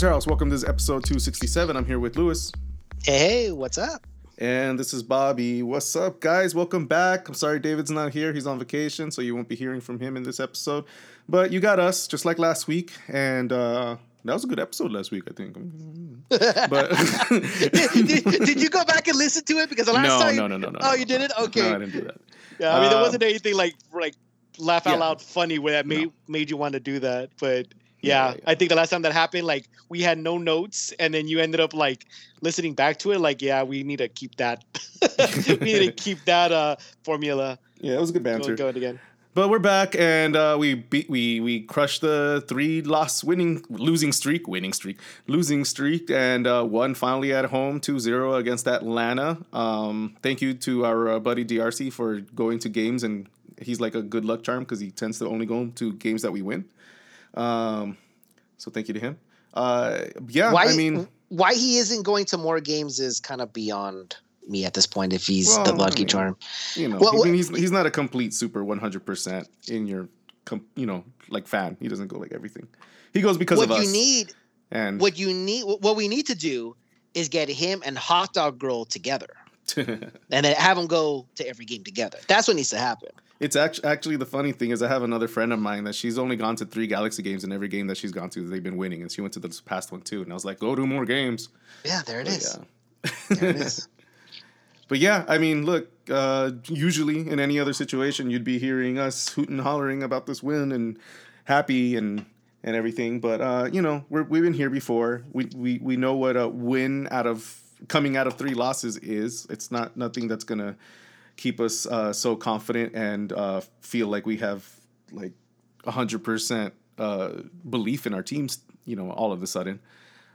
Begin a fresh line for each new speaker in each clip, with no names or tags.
Wizard House. Welcome to this episode 267. I'm here with Lewis.
Hey, what's up?
And this is Bobby. What's up, guys? Welcome back. I'm sorry David's not here. He's on vacation, so you won't be hearing from him in this episode. But you got us, just like last week. And uh, that was a good episode last week, I think.
but did, did, you go back and listen to it? Because the last
no,
time,
no, no, no, no.
Oh, you did it? Okay.
No, I didn't do that.
Yeah, I mean, there wasn't anything like like laugh out yeah. loud funny where that made no. made you want to do that. But yeah, yeah, I think the last time that happened, like we had no notes, and then you ended up like listening back to it. Like, yeah, we need to keep that. we need to keep that uh formula.
Yeah, it was a good banter.
Going, going again.
But we're back, and uh, we beat we we crushed the three loss winning losing streak, winning streak, losing streak, and uh, won finally at home 2-0 against Atlanta. Um, thank you to our uh, buddy DRC for going to games, and he's like a good luck charm because he tends to only go to games that we win. Um, so thank you to him. Uh, yeah,
why,
I mean,
why he isn't going to more games is kind of beyond me at this point if he's well, the lucky I mean,
charm. You know, well, I mean, he's he's not a complete super 100% in your you know, like fan. He doesn't go like everything. He goes because
what
of us.
What you need and what you need what we need to do is get him and Hot Dog Girl together. and then have them go to every game together. That's what needs to happen.
It's actually actually the funny thing is I have another friend of mine that she's only gone to three Galaxy games and every game that she's gone to they've been winning and she went to the past one too and I was like go do more games.
Yeah, there it but is. Yeah. there it is.
But yeah, I mean, look, uh, usually in any other situation, you'd be hearing us hooting and hollering about this win and happy and and everything. But uh, you know, we have been here before. We, we we know what a win out of coming out of three losses is. It's not nothing that's gonna keep us uh, so confident and uh, feel like we have like hundred percent uh, belief in our teams. You know, all of a sudden.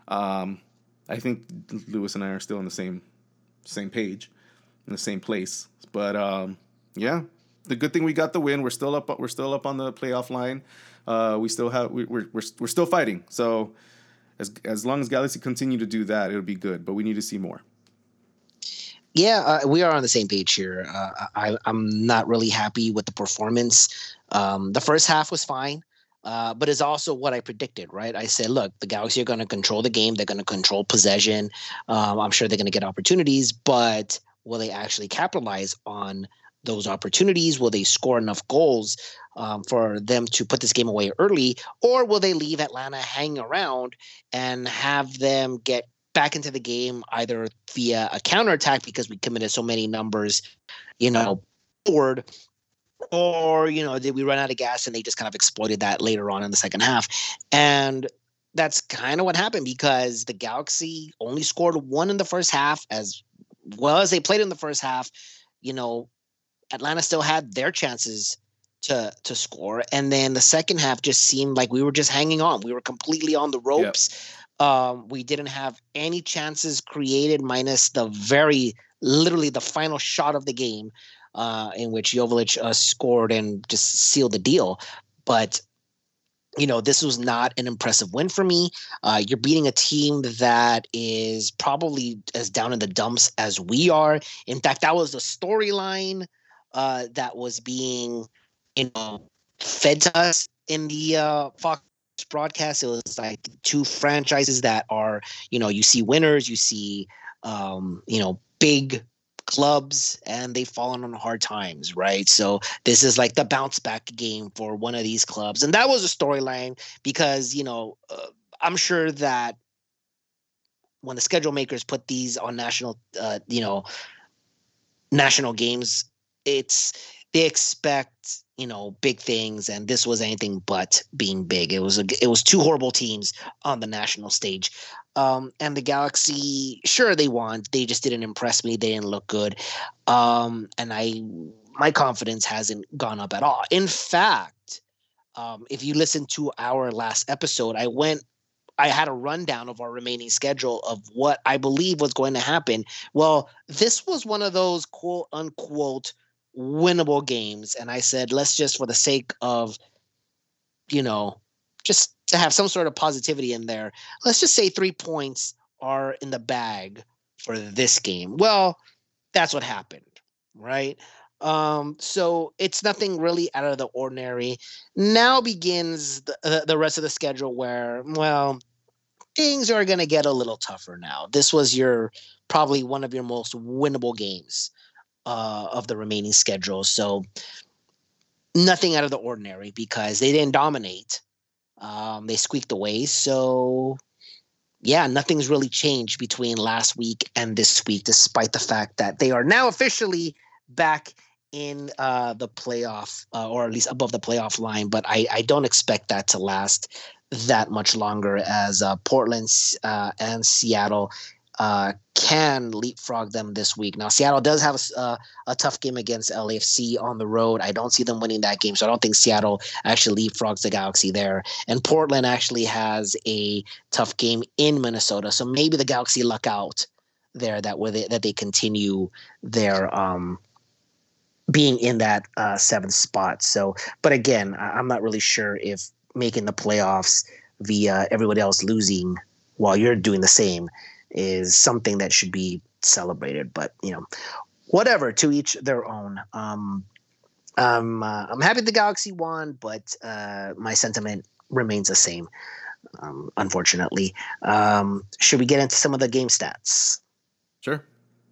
Um, I think Lewis and I are still on the same same page in the same place. But um, yeah, the good thing we got the win. We're still up. We're still up on the playoff line. Uh, we still have. We, we're we're we're still fighting. So as as long as Galaxy continue to do that, it'll be good. But we need to see more.
Yeah, uh, we are on the same page here. Uh, I, I'm not really happy with the performance. Um, the first half was fine. Uh, but it's also what I predicted, right? I said, look, the Galaxy are going to control the game. They're going to control possession. Um, I'm sure they're going to get opportunities, but will they actually capitalize on those opportunities? Will they score enough goals um, for them to put this game away early? Or will they leave Atlanta hanging around and have them get back into the game either via a counterattack because we committed so many numbers, you know, forward, or, you know, did we run out of gas and they just kind of exploited that later on in the second half? And that's kind of what happened because the Galaxy only scored one in the first half as well as they played in the first half, you know, Atlanta still had their chances to to score, and then the second half just seemed like we were just hanging on. We were completely on the ropes. Yep. Um, we didn't have any chances created, minus the very literally the final shot of the game, uh, in which Joveljic uh, scored and just sealed the deal. But you know, this was not an impressive win for me. Uh, you're beating a team that is probably as down in the dumps as we are. In fact, that was the storyline uh, that was being, you know, fed to us in the uh, Fox broadcast. It was like two franchises that are, you know, you see winners, you see, um, you know, big clubs and they've fallen on hard times, right? So this is like the bounce back game for one of these clubs. And that was a storyline because, you know, uh, I'm sure that when the schedule makers put these on national, uh, you know, national games, it's they expect you know big things and this was anything but being big. It was a, it was two horrible teams on the national stage. Um, and the galaxy sure they won. They just didn't impress me. They didn't look good. Um, and i my confidence hasn't gone up at all. In fact um, if you listen to our last episode i went I had a rundown of our remaining schedule of what I believe was going to happen. Well, this was one of those quote unquote winnable games. And I said, let's just for the sake of, you know, just to have some sort of positivity in there, let's just say three points are in the bag for this game. Well, that's what happened, right? Um, so it's nothing really out of the ordinary. Now begins the, the rest of the schedule where, well, things are going to get a little tougher now. This was your probably one of your most winnable games uh, of the remaining schedule. So nothing out of the ordinary because they didn't dominate. Um, they squeaked away. So yeah, nothing's really changed between last week and this week, despite the fact that they are now officially back in uh, the playoff, uh, or at least above the playoff line. But I, I don't expect that to last that much longer as uh, Portland uh, and Seattle uh, can leapfrog them this week. Now, Seattle does have a, uh, a, tough game against LAFC on the road. I don't see them winning that game, so I don't think Seattle actually leapfrogs the Galaxy there. And Portland actually has a tough game in Minnesota, so maybe the Galaxy luck out there that where they, that they continue their um, being in that uh, seventh spot. So, but again, I'm not really sure if making the playoffs via everybody else losing while you're doing the same is something that should be celebrated. But you know, whatever. To each their own. Um, um, uh, I'm happy the Galaxy won, but uh, my sentiment remains the same. Um, unfortunately, um, should we get into some of the game stats?
Sure.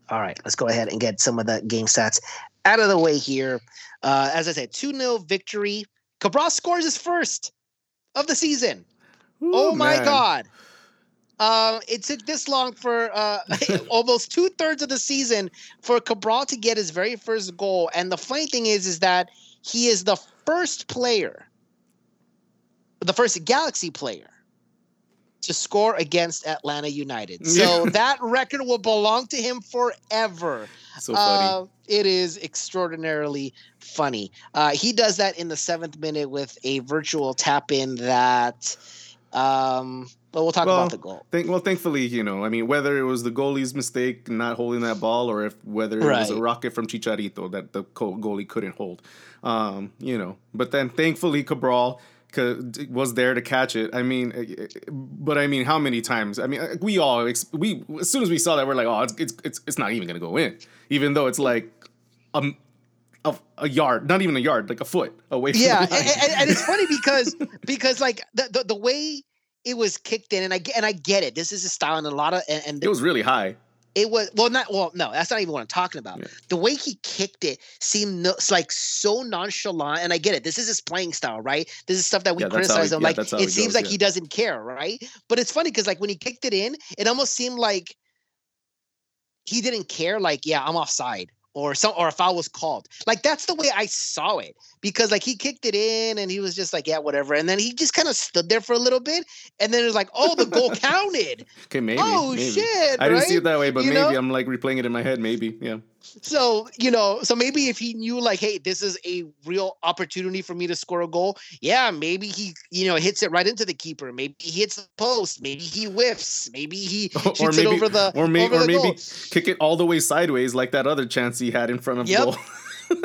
All right, let's go ahead and get some of the game stats out of the way here. Uh, as I said, 2 0 victory. Cabral scores his first of the season. Ooh, oh my man. God. Uh, it took this long for uh, almost two thirds of the season for Cabral to get his very first goal. And the funny thing is, is that he is the first player, the first Galaxy player to score against Atlanta United. So that record will belong to him forever.
So funny.
Uh, it is extraordinarily funny. Uh, he does that in the seventh minute with a virtual tap in that. Um, but we'll talk well, about the goal.
Think, well, thankfully, you know, I mean, whether it was the goalie's mistake not holding that ball, or if whether it right. was a rocket from Chicharito that the goalie couldn't hold, um, you know. But then, thankfully, Cabral was there to catch it. I mean, eh, eh, but I mean, how many times? I mean, eh, we all we as soon as we saw that, we're like, oh, it's it's it's, not even gonna go in, even though it's like um. A, a yard, not even a yard, like a foot away. From
yeah, and, and, and, it's funny because because like the, the the way it was kicked in, and I and I get it. This is a style, and a lot of and, and
it was really high.
It was well not well no that's not even what i'm talking about. Yeah. the way he kicked it seemed no, like so nonchalant and i get it. This is his playing style right? This is stuff that we yeah, criticize him yeah, like it seems goes, like he doesn't care right? But it's funny because like when he kicked it in it almost seemed like he didn't care like yeah i'm offside or some or if I was called. Like that's the way I saw it because like he kicked it in and he was just like yeah whatever and then he just kind of stood there for a little bit and then it was like oh the goal counted.
Okay, maybe.
Oh
maybe.
shit!
I didn't see it that way, but you maybe know? I'm like replaying it in my head. Maybe yeah.
So you know, so maybe if he knew like, hey, this is a real opportunity for me to score a goal. Yeah, maybe he you know hits it right into the keeper. Maybe he hits the post. Maybe he whiffs. Maybe he shoots or maybe, it over the
or, may,
or
maybe
goal.
kick it all the way sideways like that other chance he had in front of
yep.
goal.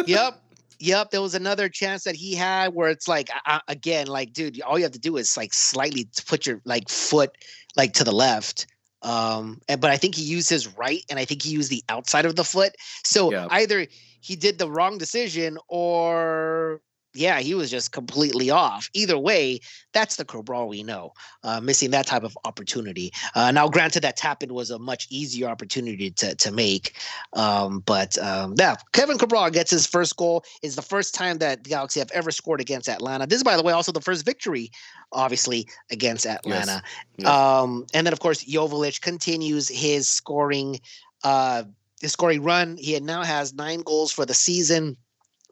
yep. Yep, there was another chance that he had where it's like uh, again, like dude, all you have to do is like slightly put your like foot like to the left um, and, but I think he used his right, and I think he used the outside of the foot. So yeah. either he did the wrong decision, or yeah, he was just completely off. Either way, that's the Cabral we know, uh, missing that type of opportunity. Uh, now, granted, that tap in was a much easier opportunity to, to make. Um, but um, yeah, Kevin Cabral gets his first goal. Is the first time that the Galaxy have ever scored against Atlanta. This is, by the way, also the first victory, obviously, against Atlanta. Yes. Yes. Um, and then, of course, Joveljic continues his scoring. Uh, his scoring run. He now has nine goals for the season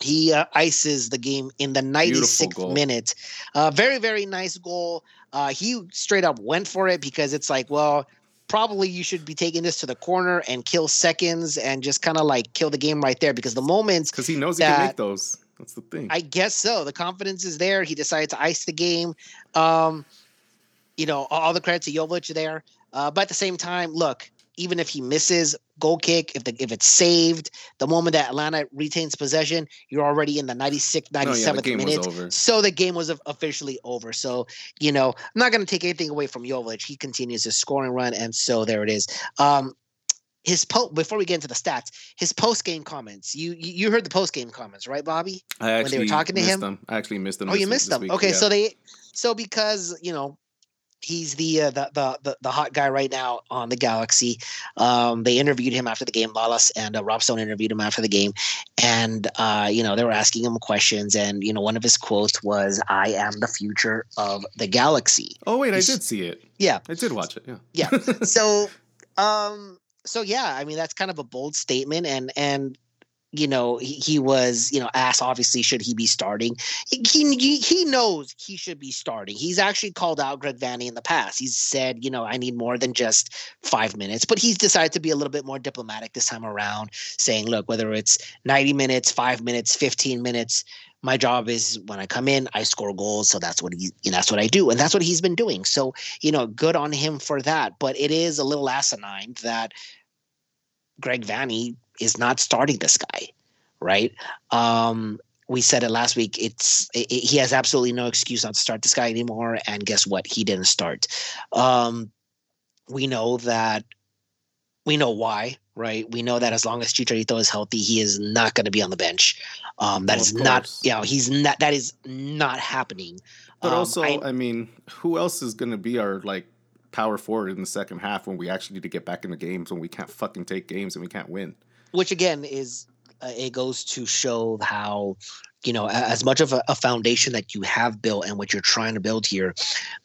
he uh, ices the game in the 96th minute. Uh, very, very nice goal. Uh, he straight up went for it because it's like, well, probably you should be taking this to the corner and kill seconds and just kind of like kill the game right there because the moments
because he knows he can make those. That's the thing.
I guess so. The confidence is there. He decided to ice the game. Um, you know, all the credit to Jovic there. Uh, but at the same time, look, even if he misses goal kick, if the if it's saved, the moment that Atlanta retains possession, you're already in the 96th, 97th yeah, minute. So the game was officially over. So, you know, I'm not going to take anything away from Jovic. He continues his scoring run. And so there it is. Um, his post before we get into the stats, his post game comments. You you heard the post game comments, right, Bobby?
I actually when they were talking to him. Them. I actually missed them.
Oh,
this,
you missed them.
Week,
okay,
yeah.
so they so because you know He's the, uh, the, the the the hot guy right now on the Galaxy. Um, they interviewed him after the game. Lalas and uh, Rob Stone interviewed him after the game, and uh, you know they were asking him questions, and you know one of his quotes was, "I am the future of the Galaxy."
Oh wait, He's, I did see it.
Yeah,
I did watch it. Yeah,
yeah. so, um, so yeah, I mean that's kind of a bold statement, and and you know he, he, was you know asked obviously should he be starting he, he he knows he should be starting he's actually called out greg vanney in the past he's said you know i need more than just five minutes but he's decided to be a little bit more diplomatic this time around saying look whether it's 90 minutes five minutes 15 minutes my job is when I come in, I score goals. So that's what he, that's what I do, and that's what he's been doing. So you know, good on him for that. But it is a little asinine that Greg Vanney is not starting this guy, right? Um, we said it last week. It's it, it, he has absolutely no excuse not to start this guy anymore. And guess what? He didn't start. Um, we know that. We know why, right? We know that as long as Chicharito is healthy, he is not going to be on the bench. Um, that well, is not, you know, he's not. That is not happening.
But um, also, I, I mean, who else is going to be our like power forward in the second half when we actually need to get back in the games when we can't fucking take games and we can't win?
Which again is uh, it goes to show how you know as much of a, a, foundation that you have built and what you're trying to build here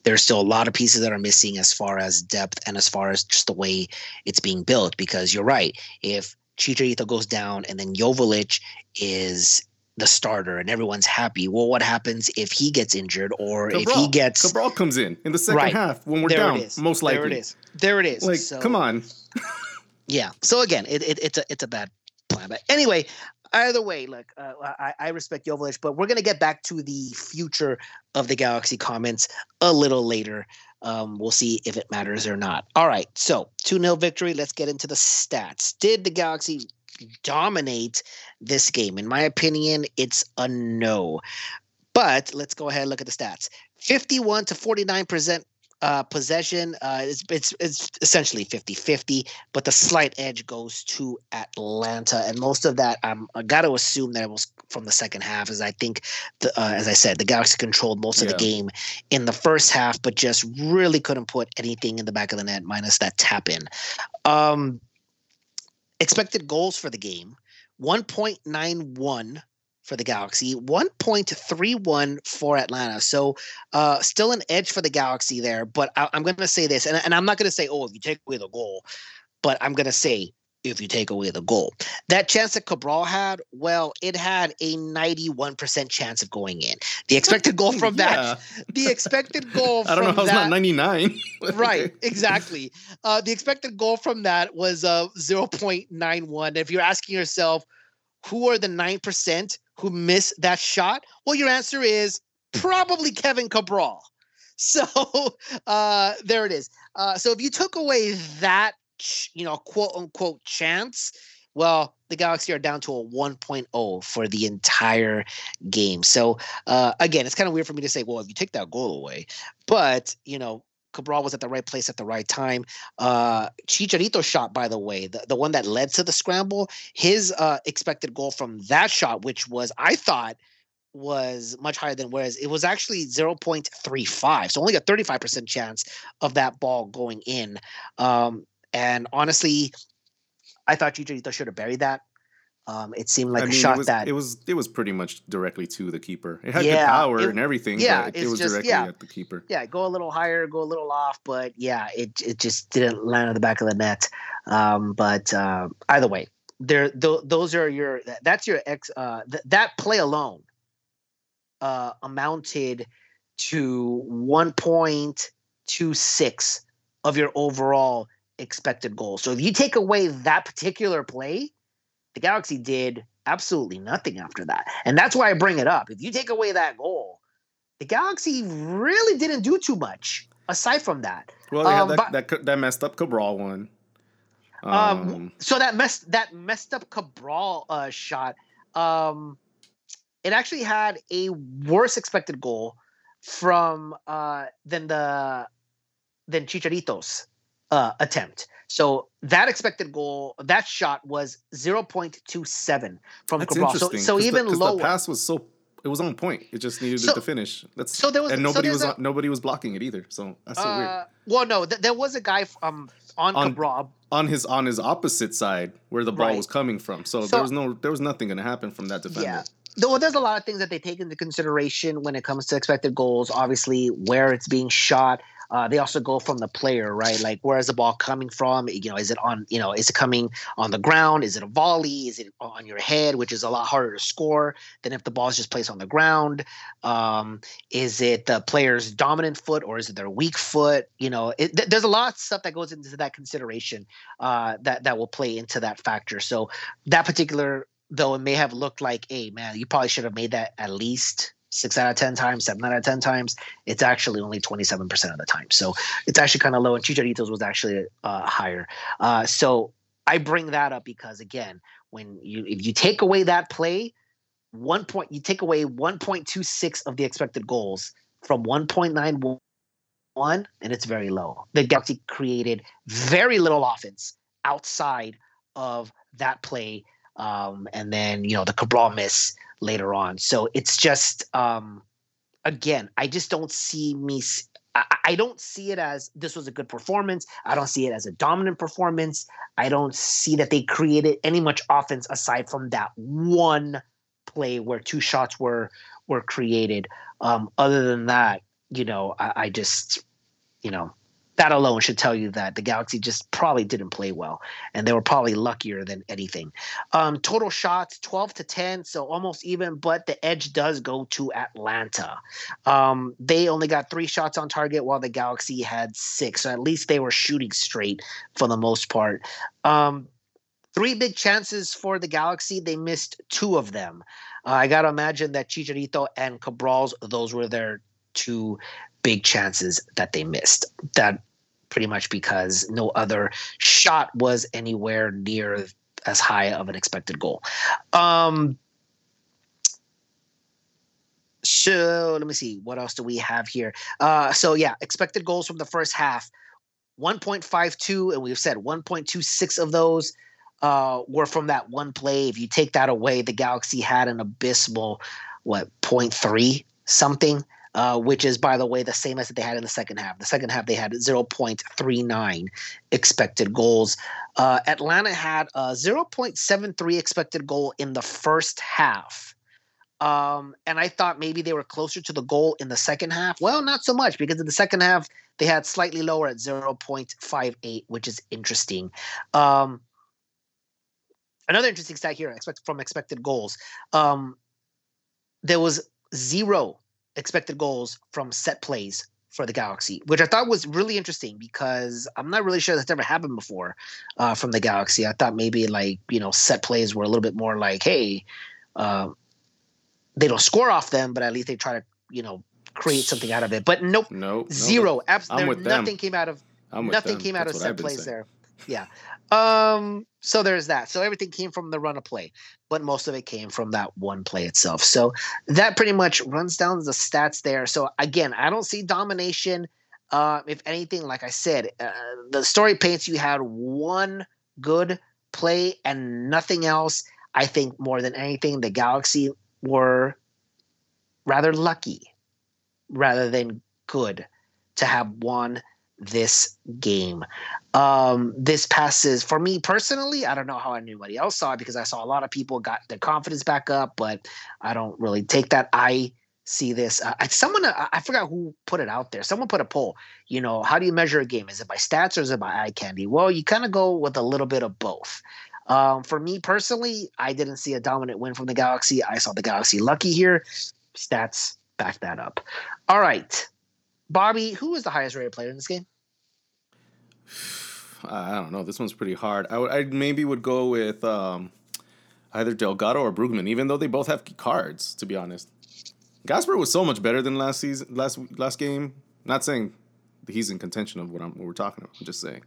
there's still a lot of pieces that are missing as far as depth and as far as just the way it's being built because you're right if Chicharito goes down and then Joveljic is the starter and everyone's happy. Well, what happens if he gets injured or Cabral. if he gets
Cabral comes in in the second right. half when we're there down? Most likely.
There it is. There it is.
Like, so, come on.
Yeah. So again, it, it, it's a it's a bad plan. But anyway, either way, look, uh, I, I respect Joveljic, but we're gonna get back to the future of the Galaxy comments a little later. Um, we'll see if it matters or not. All right. So 2 0 victory. Let's get into the stats. Did the Galaxy dominate this game? In my opinion, it's a no. But let's go ahead and look at the stats. 51 to 49% uh, possession, uh, it's, it's, it's essentially 50 50, but the slight edge goes to Atlanta. And most of that, I'm, I got to assume that it was from the second half, as I think, the, uh, as I said, the Galaxy controlled most of the game in the first half, but just really couldn't put anything in the back of the net minus that tap in. Um, expected goals for the game 1.91 for the Galaxy, 1.31 for Atlanta. So uh, still an edge for the Galaxy there. But I, am going to say this, and, and I'm not going to say, oh, if you take away the goal, but I'm going to say, if you take away the goal. That chance that Cabral had, well, it had a 91% chance of going in. The expected goal from yeah. that, the expected goal
I don't know how it's not 99.
right, exactly. Uh, the expected goal from that was uh, 0.91. If you're asking yourself, who are the 9% who missed that shot? Well, your answer is probably Kevin Cabral. So uh, there it is. Uh, so if you took away that, you know, quote unquote chance, well, the Galaxy are down to a 1.0 for the entire game. So uh, again, it's kind of weird for me to say, well, if you take that goal away, but you know, Cabral was at the right place at the right time. Uh, Chicharito shot, by the way, the, the one that led to the scramble, his uh, expected goal from that shot, which was, I thought, was much higher than whereas it was actually 0.35 so only a 35% chance of that ball going in. Um, and honestly i thought chicharito should have buried that um, it seemed like I a mean, shot
it was,
that
it was it was pretty much directly to the keeper. It had yeah, good power it, and everything. Yeah, it, it was just, directly yeah, at the keeper.
Yeah, go a little higher, go a little off, but yeah, it it just didn't land on the back of the net. Um, but uh, either way, there th- those are your that's your ex uh, th- that play alone uh, amounted to one point two six of your overall expected goal. So if you take away that particular play the Galaxy did absolutely nothing after that. And that's why I bring it up. If you take away that goal, the Galaxy really didn't do too much aside from that.
Well, yeah, um, that, but, that, that messed up Cabral one.
Um, um, so that messed that messed up Cabral uh, shot. Um, it actually had a worse expected goal from uh, than the than Chicharito's uh, attempt. So that expected goal, that shot was 0.27 from
That's
Cabral. So, so even
the,
lower.
The pass was so it was on point. It just needed so, it to finish. That's
so there was
and nobody
so
was
a,
nobody was blocking it either. So that's so uh, weird.
Well, no, th- there was a guy um on, on Cabral
on his on his opposite side where the ball right. was coming from. So, so, there was no there was nothing going to happen from that defender. Yeah.
Though there's a lot of things that they take into consideration when it comes to expected goals. Obviously, where it's being shot, uh, they also go from the player, right? Like where is the ball coming from? You know, is it on? You know, is it coming on the ground? Is it a volley? Is it on your head, which is a lot harder to score than if the ball is just placed on the ground? Um, is it the player's dominant foot or is it their weak foot? You know, it, th- there's a lot of stuff that goes into that consideration uh, that that will play into that factor. So that particular though it may have looked like, hey man, you probably should have made that at least six out of 10 times, seven out of 10 times, it's actually only 27% of the time. So it's actually kind of low. And Chicharito's was actually uh, higher. Uh, so I bring that up because, again, when you if you take away that play, one point, you take away 1.26 of the expected goals from 1.91, and it's very low. The Galaxy created very little offense outside of that play. Um, and then, you know, the Cabral miss later on. So it's just um, again, I just don't see me. I, don't see it as this was a good performance. I don't see it as a dominant performance. I don't see that they created any much offense aside from that one play where two shots were were created. Um, other than that, you know, I, I just, you know, that alone should tell you that the Galaxy just probably didn't play well, and they were probably luckier than anything. Um, total shots, 12 to 10, so almost even, but the edge does go to Atlanta. Um, they only got three shots on target, while the Galaxy had six, so at least they were shooting straight for the most part. Um, three big chances for the Galaxy, they missed two of them. Uh, I got to imagine that Chicharito and Cabral's, those were their two big chances that they missed. That pretty much because no other shot was anywhere near as high of an expected goal. Um, so let me see what else do we have here. Uh, so yeah, expected goals from the first half, 1.52, and we've said 1.26 of those uh, were from that one play. If you take that away, the Galaxy had an abysmal what 0.3 something uh, which is, by the way, the same as they had in the second half. The second half, they had 0.39 expected goals. Uh, Atlanta had a 0.73 expected goal in the first half. Um, and I thought maybe they were closer to the goal in the second half. Well, not so much because in the second half, they had slightly lower at 0.58, which is interesting. Um, another interesting stat here expect, from expected goals. Um, there was zero expected goals from set plays for the Galaxy, which I thought was really interesting because I'm not really sure that's ever happened before uh, from the Galaxy. I thought maybe like you know set plays were a little bit more like, hey, uh, they don't score off them, but at least they try to you know create something out of it. But nope,
nope,
zero. Nope. Absolutely, nothing came out of nothing came out of set plays saying. there. Yeah. Um, so there's that. So everything came from the run of play, but most of it came from that one play itself. So that pretty much runs down the stats there. So again, I don't see domination. Uh, if anything, like I said, uh, the story paints you had one good play and nothing else. I think more than anything, the Galaxy were rather lucky rather than good to have won this game. Um, this passes for me personally. I don't know how anybody else saw it because I saw a lot of people got their confidence back up, but I don't really take that. I see this. Uh, someone uh, I forgot who put it out there. Someone put a poll. You know, how do you measure a game? Is it by stats or is it by eye candy? Well, you kind of go with a little bit of both. Um, for me personally, I didn't see a dominant win from the Galaxy. I saw the Galaxy lucky here. Stats back that up. All right, Bobby, who was the highest rated player in this game?
I don't know. This one's pretty hard. I, would, I maybe would go with um, either Delgado or Brugman, even though they both have cards. To be honest, Gasper was so much better than last season, last last game. Not saying he's in contention of what, I'm, what we're talking about. I'm just saying.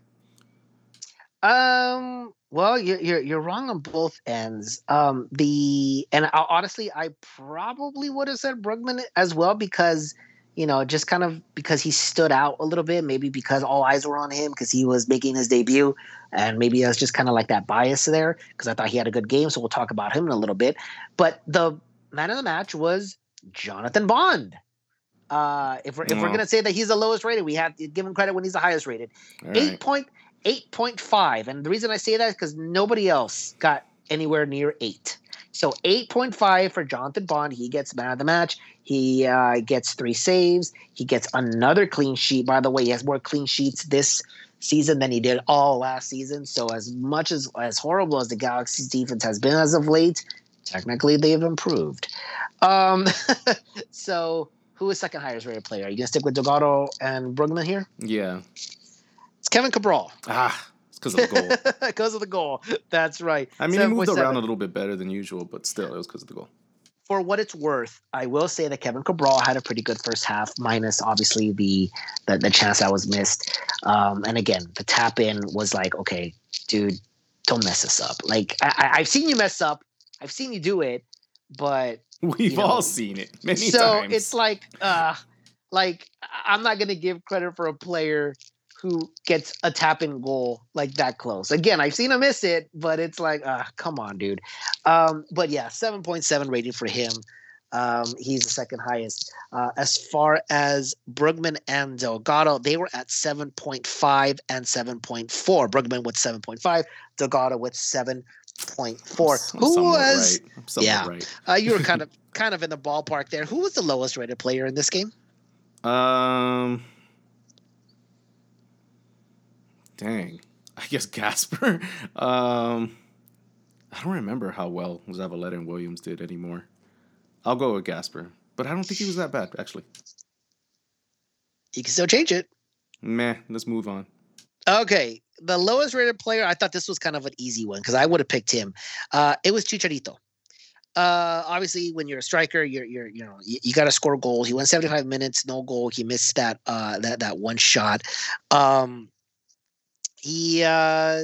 Um. Well, you're you're, you're wrong on both ends. Um. The and I, honestly, I probably would have said Brugman as well because you know, just kind of because he stood out a little bit, maybe because all eyes were on him because he was making his debut, and maybe that's just kind of like that bias there because I thought he had a good game. So we'll talk about him in a little bit. But the man of the match was Jonathan Bond. Uh, if we're if we're
Oh.
gonna say that he's the lowest rated, we have to give him credit when he's the highest rated.
All right.
Eight point eight point five, and the reason I say that is because nobody else got anywhere near eight. So eight point five for Jonathan Bond. He gets man of the match. He uh, gets three saves. He gets another clean sheet. By the way, he has more clean sheets this season than he did all last season. So as much as as horrible as the Galaxy's defense has been as of late, technically they've improved. Um, so who is second highest rated player? Are you gonna stick with Delgado and Brugman here?
Yeah.
It's Kevin Cabral.
Ah, because of the goal.
because of the goal. That's right.
I mean, he moved
7.7.
around a little bit better than usual, but still, it was because of the goal.
For what it's worth, I will say that Kevin Cabral had a pretty good first half, minus obviously the the, the chance that was missed. Um, and again, the tap in was like, okay, dude, don't mess this up. Like I, I've seen you mess up. I've seen you do it, but
We've
You know,
all seen it many
so
times.
it's like uh like I'm not gonna give credit for a player who gets a tap in goal like that close. Again, I've seen him miss it, but it's like, uh, come on, dude. Um, but yeah, 7.7 rating for him. Um, he's the second highest. Uh, as far as Brugman and Delgado, they were at 7.5 and 7.4. Brugman with 7.5, Delgado with 7.4.
I'm
Who was
right.
Yeah.
right.
uh, you were kind of kind of in the ballpark there. Who was the lowest rated player in this game?
Um, dang, I guess Gasper. Um, I don't remember how well Zavaleta and Williams did anymore. I'll go with Gasper, but I don't think he was that bad actually.
You can still change it.
Meh. Let's move on.
Okay, the lowest rated player. I thought this was kind of an easy one because I would have picked him. Uh, it was Chicharito. Uh, obviously, when you're a striker, you're you're you know you, you got to score goals. He went 75 minutes, no goal. He missed that uh that that one shot. Um, he uh,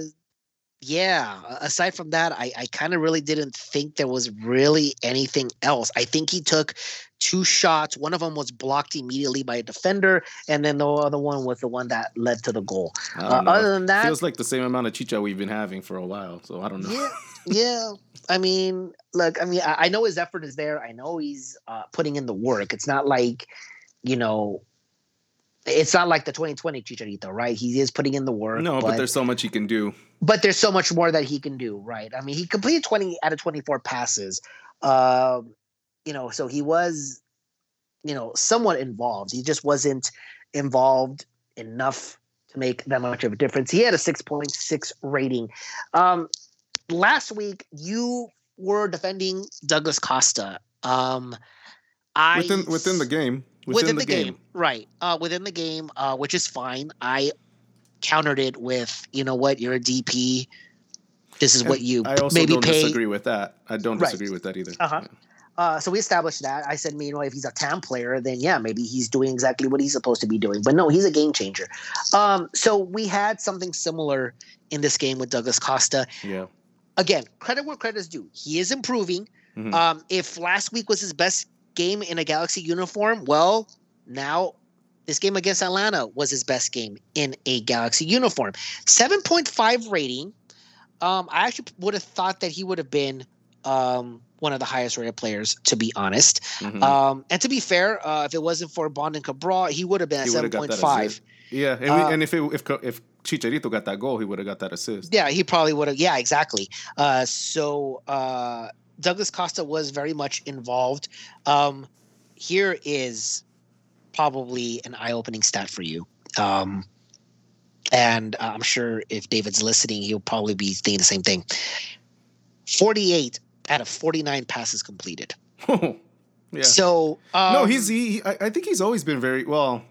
yeah. Aside from that, I I kind of really didn't think there was really anything else. I think he took two shots. One of them was blocked immediately by a defender, and then the other one was the one that led to the goal. Uh, other than that,
Feels like the same amount of chicha we've been having for a while, so I don't know.
yeah, yeah. I mean, look, I mean, I, I know his effort is there. I know he's uh, putting in the work. It's not like, you know, it's not like the 2020 Chicharito, right? He is putting in the work.
no, but, there's so much he can do.
but there's so much more that he can do, right? I mean, he completed 20 out of 24 passes. Um, you know, so he was, you know, somewhat involved. He just wasn't involved enough to make that much of a difference. He had a 6.6 rating. Um, last week, you were defending Douglas Costa. Um, I
Within within the game.
Within, the, game. right? Uh, within the game, uh, which is fine. I countered it with, you know what, you're a DP. This is what you
I also
maybe
don't
pay.
disagree with that. I don't
Right.
disagree with that either.
Uh-huh. Uh, so we established that. I said, you know, if he's a TAM player, then yeah, maybe he's doing exactly what he's supposed to be doing. But no, he's a game changer. Um, so we had something similar in this game with Douglas Costa.
Yeah.
Again, credit where credit is due. He is improving.
Mhm.
Um, if last week was his best game in a Galaxy uniform, well, now this game against Atlanta was his best game in a Galaxy uniform. 7.5 rating. Um, I actually would have thought that he would have been um, one of the highest rated players, to be honest.
Mhm.
Um, and to be fair, uh, if it wasn't for Bond and Cabral, he would have been at
He would've got that
7.5.
yeah, and,
uh,
and if it, if if Chicharito got that goal, he would have got that assist.
Yeah, he probably would have. Yeah, exactly. Uh, so uh, Douglas Costa was very much involved. Um, here is probably an eye-opening stat for you. Um, and uh, I'm sure if David's listening, he'll probably be thinking the same thing. 48 out of 49 passes completed.
yeah.
So um,
no, he's he. he- I, I think he's always been very well.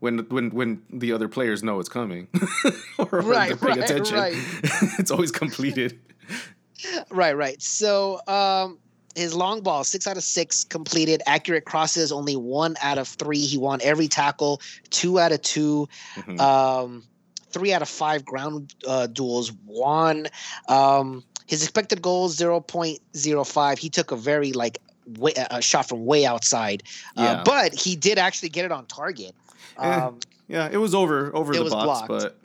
When when when the other players know it's coming, or when
Right,
they're paying
right,
attention,
right.
it's always completed.
Right, right. So um his long ball, six out of six completed. Accurate crosses, only one out of three. He won every tackle, two out of two.
Mhm.
Um, three out of five ground uh, duels won. Um, his expected goals zero point zero five. He took a very like way, a shot from way outside, uh, but he did actually get it on target.
Eh,
Um,
yeah, it was over over the box,
blocked.
but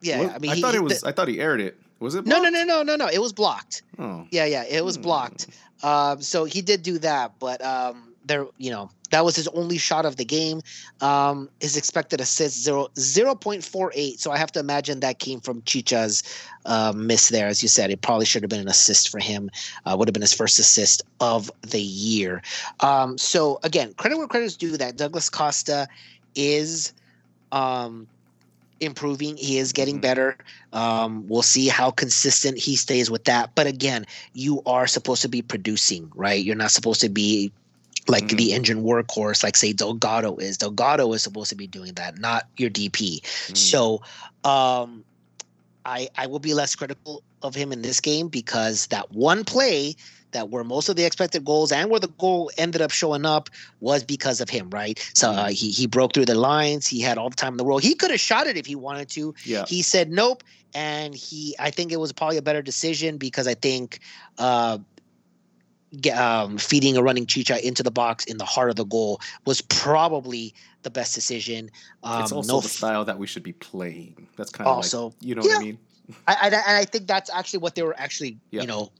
yeah,
Well,
I mean,
I
he-
thought it was. I thought he aired it. Was it?
no, no, no, no, no, no. It was blocked.
Oh.
Yeah, yeah, it was blocked. Um, so he did do that, but um, there, you know, that was his only shot of the game. Um, his expected assist zero zero point four eight. So I have to imagine that came from Chicha's uh, miss there, as you said. It probably should have been an assist for him. Uh, would have been his first assist of the year. Um, so again, credit where credit is due. That Douglas Costa is um, improving. He is getting
Mhm.
better. Um, we'll see how consistent he stays with that. But again, you are supposed to be producing, right? You're not supposed to be like
Mhm.
the engine workhorse, like say Delgado is. Delgado is supposed to be doing that, not your DP.
Mm.
So um, I I will be less critical of him in this game because that one play that where most of the expected goals and where the goal ended up showing up was because of him, right? So uh, he he broke through the lines. He had all the time in the world. He could have shot it if he wanted to.
yeah.
He said nope, and he I think it was probably a better decision because I think uh, um, feeding a running Chicha into the box in the heart of the goal was probably the best decision. Um,
it's also
no
the style that we should be playing. That's kind of
Also,
like, you know what. I mean?
I, I, and I think that's actually what they were actually,
Yeah.
you know,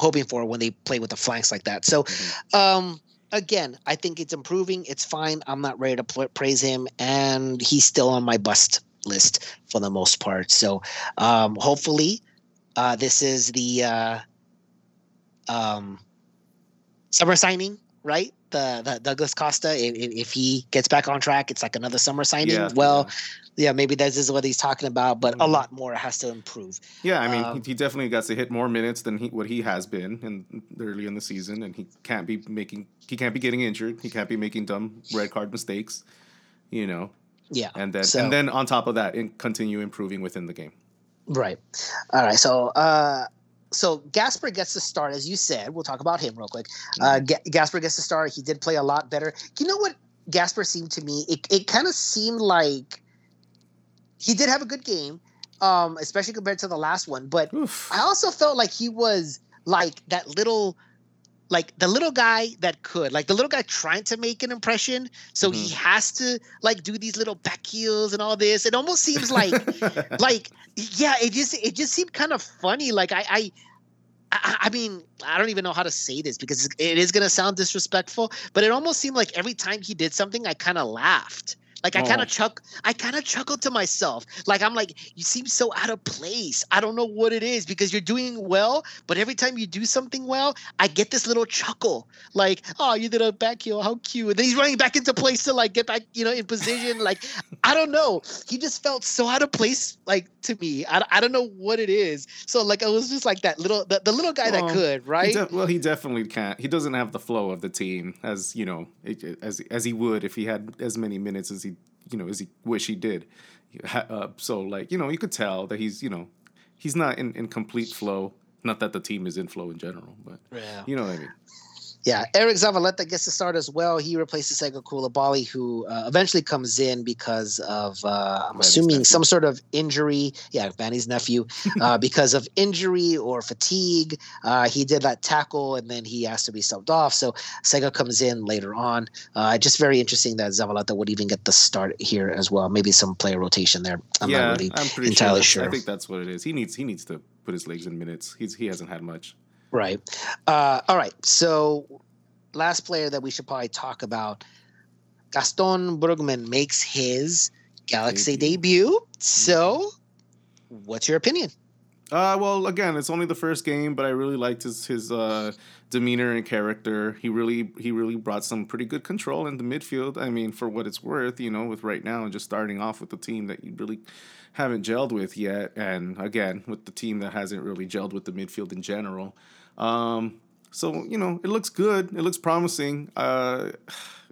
hoping for when they play with the flanks like that. So,
Mhm.
um, again, I think it's improving. It's fine. I'm not ready to pl- praise him, and he's still on my bust list for the most part. So, um, hopefully, uh, this is the uh, um, summer signing, right? The, the Douglas Costa. If, if he gets back on track, it's like another summer signing.
Yeah,
well,
yeah.
maybe this is what he's talking about, but a
Mhm.
lot more has to improve.
Yeah, I mean,
Um,
he, he definitely got to hit more minutes than he what he has been in early in the season, and he can't be making he can't be getting injured. He can't be making dumb red card mistakes, you know.
Yeah.
And then
So-
and then on top of that, in, continue improving within the game.
Right. All right. So, uh, so Gasper gets the start, as you said. We'll talk about him real quick. Uh, Ga- Gasper gets the start. He did play a lot better. You know what Gasper seemed to me? It, it kind of seemed like he did have a good game, um, especially compared to the last one. But
Oof.
I also felt like he was like that little, like the little guy that could, like the little guy trying to make an impression. So he mm-hmm. has to like do these little back heels and all this. It almost seems like like yeah it just it just seemed kind of funny like i i I I mean, I don't even know how to say this because it is going to sound disrespectful, but it almost seemed like every time he did something, I kind of laughed. Like I kind
Oh.
of chuck, I kind of chuckled to myself. Like I'm like, you seem so out of place. I don't know what it is because you're doing well, but every time you do something well, I get this little chuckle. Like, oh, you did a back heel, how cute! And then he's running back into place to like get back, you know, in position. Like, I don't know. He just felt so out of place, like to me. I, I don't know what it is. So like, it was just like that little, the, the little guy
Well,
that could,
He
right?
de- well, he definitely can't. He doesn't have the flow of the team as you know, as as he would if he had as many minutes as he you know as he wish he did. Uh, so like you know, you could tell that he's you know he's not in, in complete flow. Not that the team is in flow in general, but
yeah.
you know what I mean.
Yeah, Eric Zavaleta gets to start as well. He replaces Sega Coulibaly, who uh, eventually comes in because of, uh, I'm assuming,
nephew.
some sort of injury. Yeah, Vanney's nephew, uh, because of injury or fatigue. Uh, he did that tackle and then he has to be subbed off. So Sega comes in later on. Uh, just very interesting that Zavaleta would even get the start here as well. Maybe some player rotation there. I'm
yeah,
not really
I'm pretty
entirely
sure.
sure.
I think that's what it is. He needs he needs to put his legs in minutes. He's he hasn't had much.
Right. Uh, all right. So, last player that we should probably talk about Gaston Brugman makes his Galaxy
Debut.
debut. So, what's your opinion?
Uh, well, again, it's only the first game, but I really liked his his uh, demeanor and character. He really he really brought some pretty good control in the midfield. I mean, for what it's worth, you know, with right now and just starting off with the team that you really haven't gelled with yet, and again with the team that hasn't really gelled with the midfield in general. Um, so you know, it looks good. It looks promising. Uh,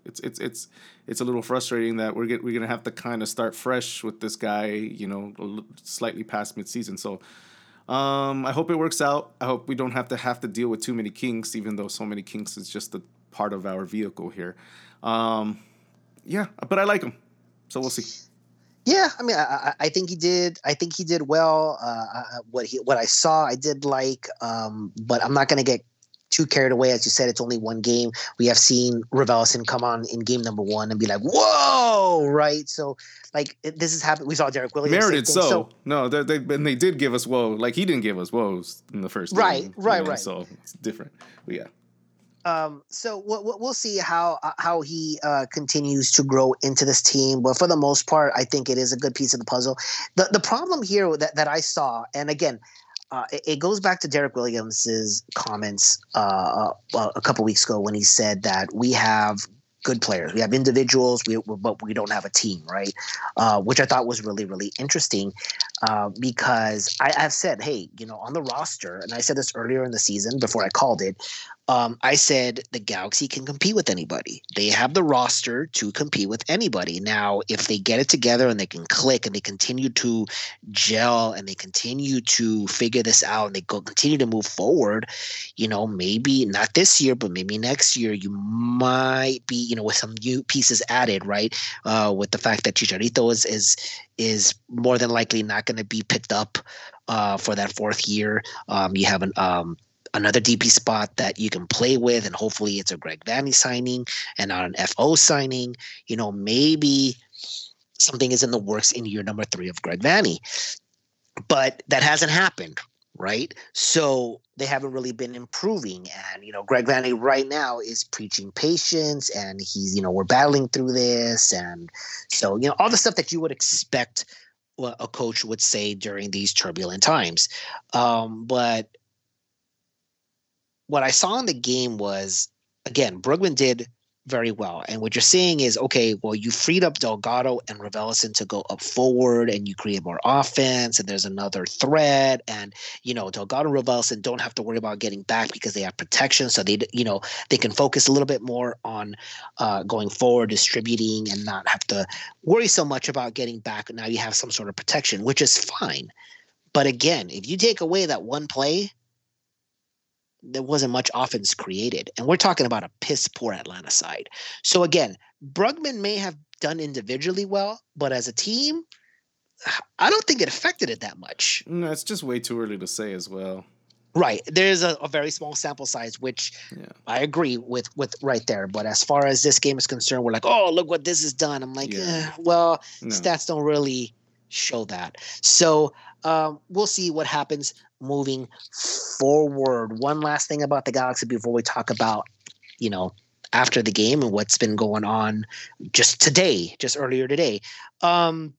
it's it's it's it's a little frustrating that we're get, we're gonna have to kind of start fresh with this guy. You know, slightly past midseason. So. Um, I hope it works out. I hope we don't have to have to deal with too many kinks, even though so many kinks is just a part of our vehicle here. Um, yeah, but I like him, so we'll see.
Yeah, I mean, I, I- I think he did. I think he did well. Uh, what he, what I saw, I did like. Um, but I'm not going to get too carried away. As you said, it's only one game. We have seen Raveloson come on in game number one and be like, "Whoa!" Right? So, like, this is happened. We saw Derek Williams.
Merited
thing.
so. No, they, they and they did give us woe. Like he didn't give us woes in the first
Right,
game, you
right,
know,
right.
So it's different. But yeah,
Um, so we'll, we'll see how uh, how he uh, continues to grow into this team. But for the most part, I think it is a good piece of the puzzle. The the problem here that, that I saw, and again, uh, it, it, goes back to Derek Williams's comments uh, uh a couple weeks ago when he said that we have good players. We have individuals, we, but we don't have a team, right? Uh, which I thought was really, really interesting because I, have said, hey, you know, on the roster, and I said this earlier in the season before I called it, um, I said the Galaxy can compete with anybody. They have the roster to compete with anybody. Now, if they get it together and they can click and they continue to gel and they continue to figure this out and they go continue to move forward, you know, maybe not this year, but maybe next year, you might be, you know, with some new pieces added, right? Uh, with the fact that Chicharito is is is more than likely not going to be picked up uh, for that fourth year. Um, you have an um, another DP spot that you can play with, and hopefully it's a Greg Vanney signing and not an FO signing. You know, maybe something is in the works in year number three of Greg Vanney, but that hasn't happened, right? So they haven't really been improving. And, you know, Greg Vanney right now is preaching patience and he's, you know, we're battling through this. And so, you know, all the stuff that you would expect a coach would say during these turbulent times. Um, but what I saw in the game was again, Brugman did very well. And what you're seeing is, okay, well, you freed up Delgado and Raveloson to go up forward and you create more offense and there's another threat. And, you know, Delgado and Raveloson don't have to worry about getting back because they have protection. So they, you know, they can focus a little bit more on uh, going forward, distributing and not have to worry so much about getting back. Now you have some sort of protection, which is fine. But again, if you take away that one play, there wasn't much offense created. And we're talking about a piss poor Atlanta side. So again, Brugman may have done individually well, but as a team, I don't think it affected it that much.
No, it's just way too early to say as well.
Right. There's a, a very small sample size, which yeah. I agree with with right there. But as far as this game is concerned, we're like, oh, look what this has done. I'm like, yeah. eh, well, no. stats don't really show that. So um, we'll see what happens moving forward. One last thing about the Galaxy before we talk about, you know, after the game and what's been going on just today, just earlier today. Um,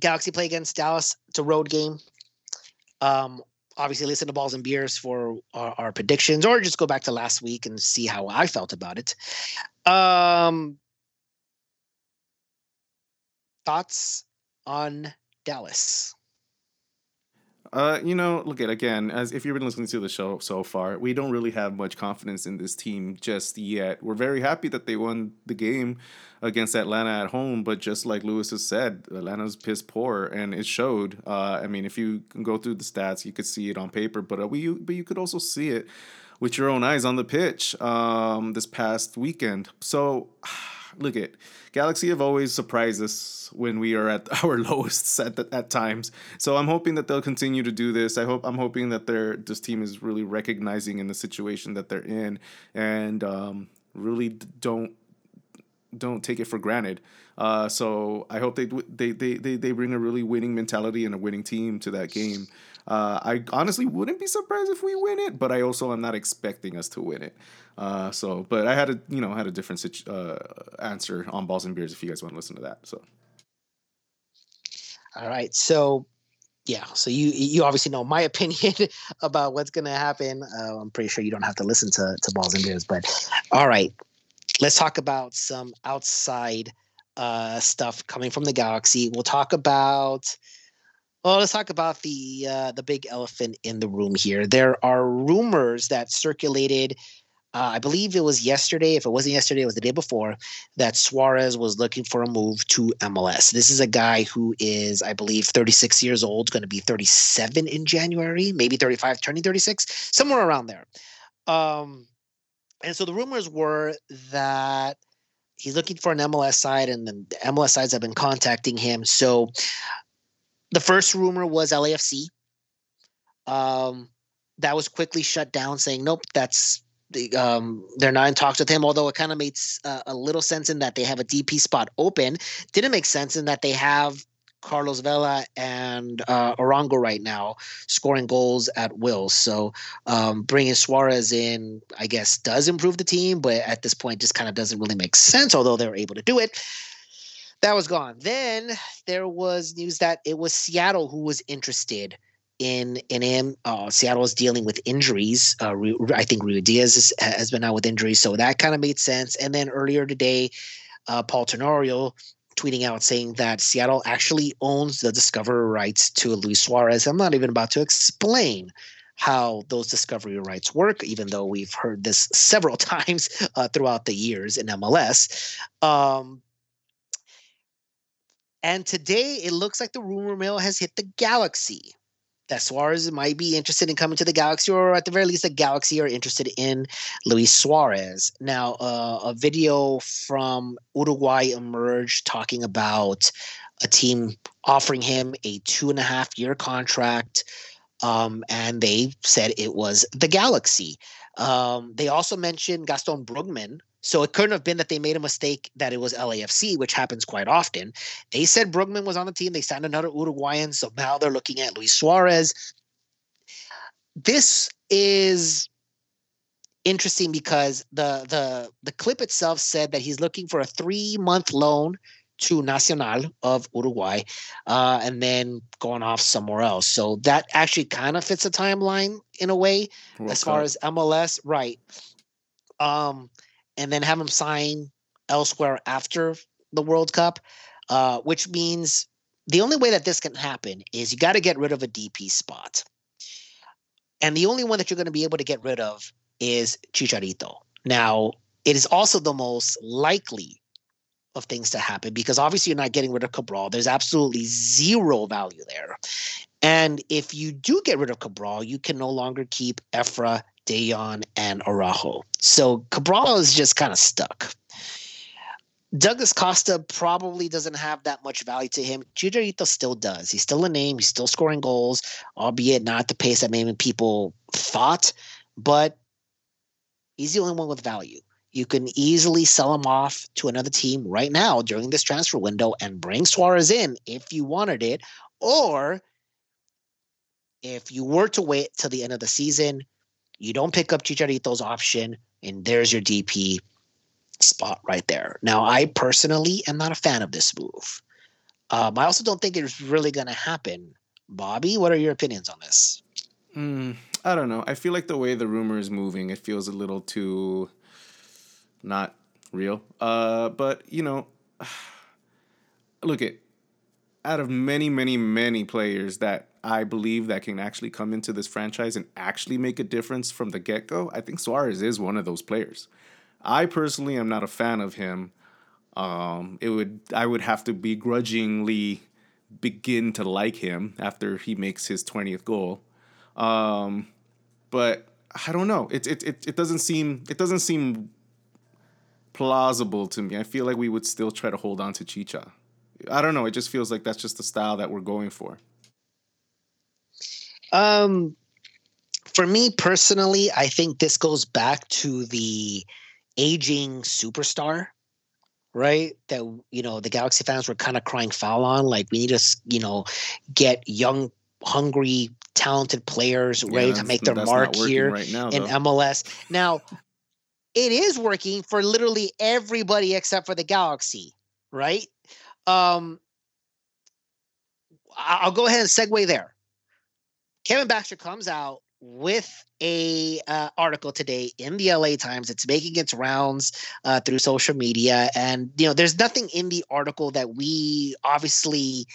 Galaxy play against Dallas. It's a road game. Um, obviously, listen to Balls and Beers for our, our, predictions, or just go back to last week and see how I felt about it. Um, thoughts on Dallas?
Uh, you know, look at again, as if you've been listening to the show so far, we don't really have much confidence in this team just yet. We're very happy that they won the game against Atlanta at home, but just like Lewis has said, Atlanta's piss poor, and it showed. Uh, I mean, if you can go through the stats, you could see it on paper, but uh, we, but you could also see it with your own eyes on the pitch um, this past weekend. So look at Galaxy have always surprised us when we are at our lowest at at times. So I'm hoping that they'll continue to do this. I hope I'm hoping that their this team is really recognizing in the situation that they're in and um, really don't don't take it for granted. Uh, so I hope they, they they they they bring a really winning mentality and a winning team to that game. Uh, I honestly wouldn't be surprised if we win it, but I also am not expecting us to win it. Uh, so, but I had a you know had a different situ- uh, answer on balls and beers if you guys want to listen to that. So,
all right, so yeah, so you you obviously know my opinion about what's gonna happen. Uh, I'm pretty sure you don't have to listen to to balls and beers, but all right, let's talk about some outside uh, stuff coming from the galaxy. We'll talk about well, let's talk about the uh, the big elephant in the room here. There are rumors that circulated. Uh, I believe it was yesterday. If it wasn't yesterday, it was the day before that Suarez was looking for a move to MLS. This is a guy who is, I believe, 36 years old, going to be 37 in January, maybe 35, turning 36, somewhere around there. Um, and so the rumors were that he's looking for an MLS side, and the MLS sides have been contacting him. So the first rumor was LAFC. Um, that was quickly shut down, saying nope, that's the, um, they're not in talks with him. Although it kind of makes uh, a little sense in that they have a DP spot open. Didn't make sense in that they have Carlos Vela and uh, Arango right now, scoring goals at will. So um, bringing Suarez in, I guess, does improve the team, but at this point, just kind of doesn't really make sense. Although they were able to do it, that was gone. Then there was news that it was Seattle who was interested in in him. Uh, Seattle is dealing with injuries. Uh, I think Ruidíaz is, has been out with injuries, so that kind of made sense. And then earlier today, uh, Paul Tenorio tweeting out saying that Seattle actually owns the discovery rights to Luis Suarez. I'm not even about to explain how those discovery rights work, even though we've heard this several times uh, throughout the years in MLS. Um, and today it looks like the rumor mill has hit the galaxy that Suarez might be interested in coming to the Galaxy, or at the very least, the Galaxy are interested in Luis Suarez. Now, uh, a video from Uruguay emerged talking about a team offering him a two and a half year contract, um, and they said it was the Galaxy. Um, they also mentioned Gaston Brugman, so it couldn't have been that they made a mistake that it was LAFC, which happens quite often. They said Brugman was on the team. They signed another Uruguayan. So now they're looking at Luis Suarez. This is interesting because the the the clip itself said that he's looking for a three month loan to Nacional of Uruguay, uh, and then going off somewhere else. So that actually kind of fits a timeline in a way, World as far as MLS, right? Um, and then have him sign elsewhere after the World Cup, uh, which means the only way that this can happen is you got to get rid of a DP spot. And the only one that you're going to be able to get rid of is Chicharito. Now, it is also the most likely of things to happen because obviously you're not getting rid of Cabral. There's absolutely zero value there. And if you do get rid of Cabral, you can no longer keep Efra Dejan, and Araujo. So Cabral is just kind of stuck. Douglas Costa probably doesn't have that much value to him. Chicharito still does. He's still a name. He's still scoring goals, albeit not at the pace that maybe people thought, but he's the only one with value. You can easily sell him off to another team right now during this transfer window and bring Suarez in if you wanted it. Or if you were to wait till the end of the season, you don't pick up Chicharito's option, and there's your DP spot right there. Now, I personally am not a fan of this move. Um, I also don't think it's really going to happen. Bobby, what are your opinions on this?
Mm, I don't know. I feel like the way the rumor is moving, it feels a little too not real. Uh, but you know, look at out of many, many, many players that I believe that can actually come into this franchise and actually make a difference from the get go, I think Suarez is one of those players. I personally am not a fan of him. Um, it would I would have to begrudgingly begin to like him after he makes his twentieth goal. Um, but I don't know. It, it it it doesn't seem it doesn't seem plausible to me. I feel like we would still try to hold on to Chicha. I don't know. It just feels like that's just the style that we're going for.
Um, for me personally, I think this goes back to the aging superstar, right? That you know the Galaxy fans were kind of crying foul on. Like we need to, you know, get young, hungry, talented players yeah, ready to make their mark here right now, in MLS. Now, it is working for literally everybody except for the Galaxy, right? Um, I'll go ahead and segue there. Kevin Baxter comes out with a uh, article today in the LA Times. It's making its rounds uh, through social media, and you know, there's nothing in the article that we obviously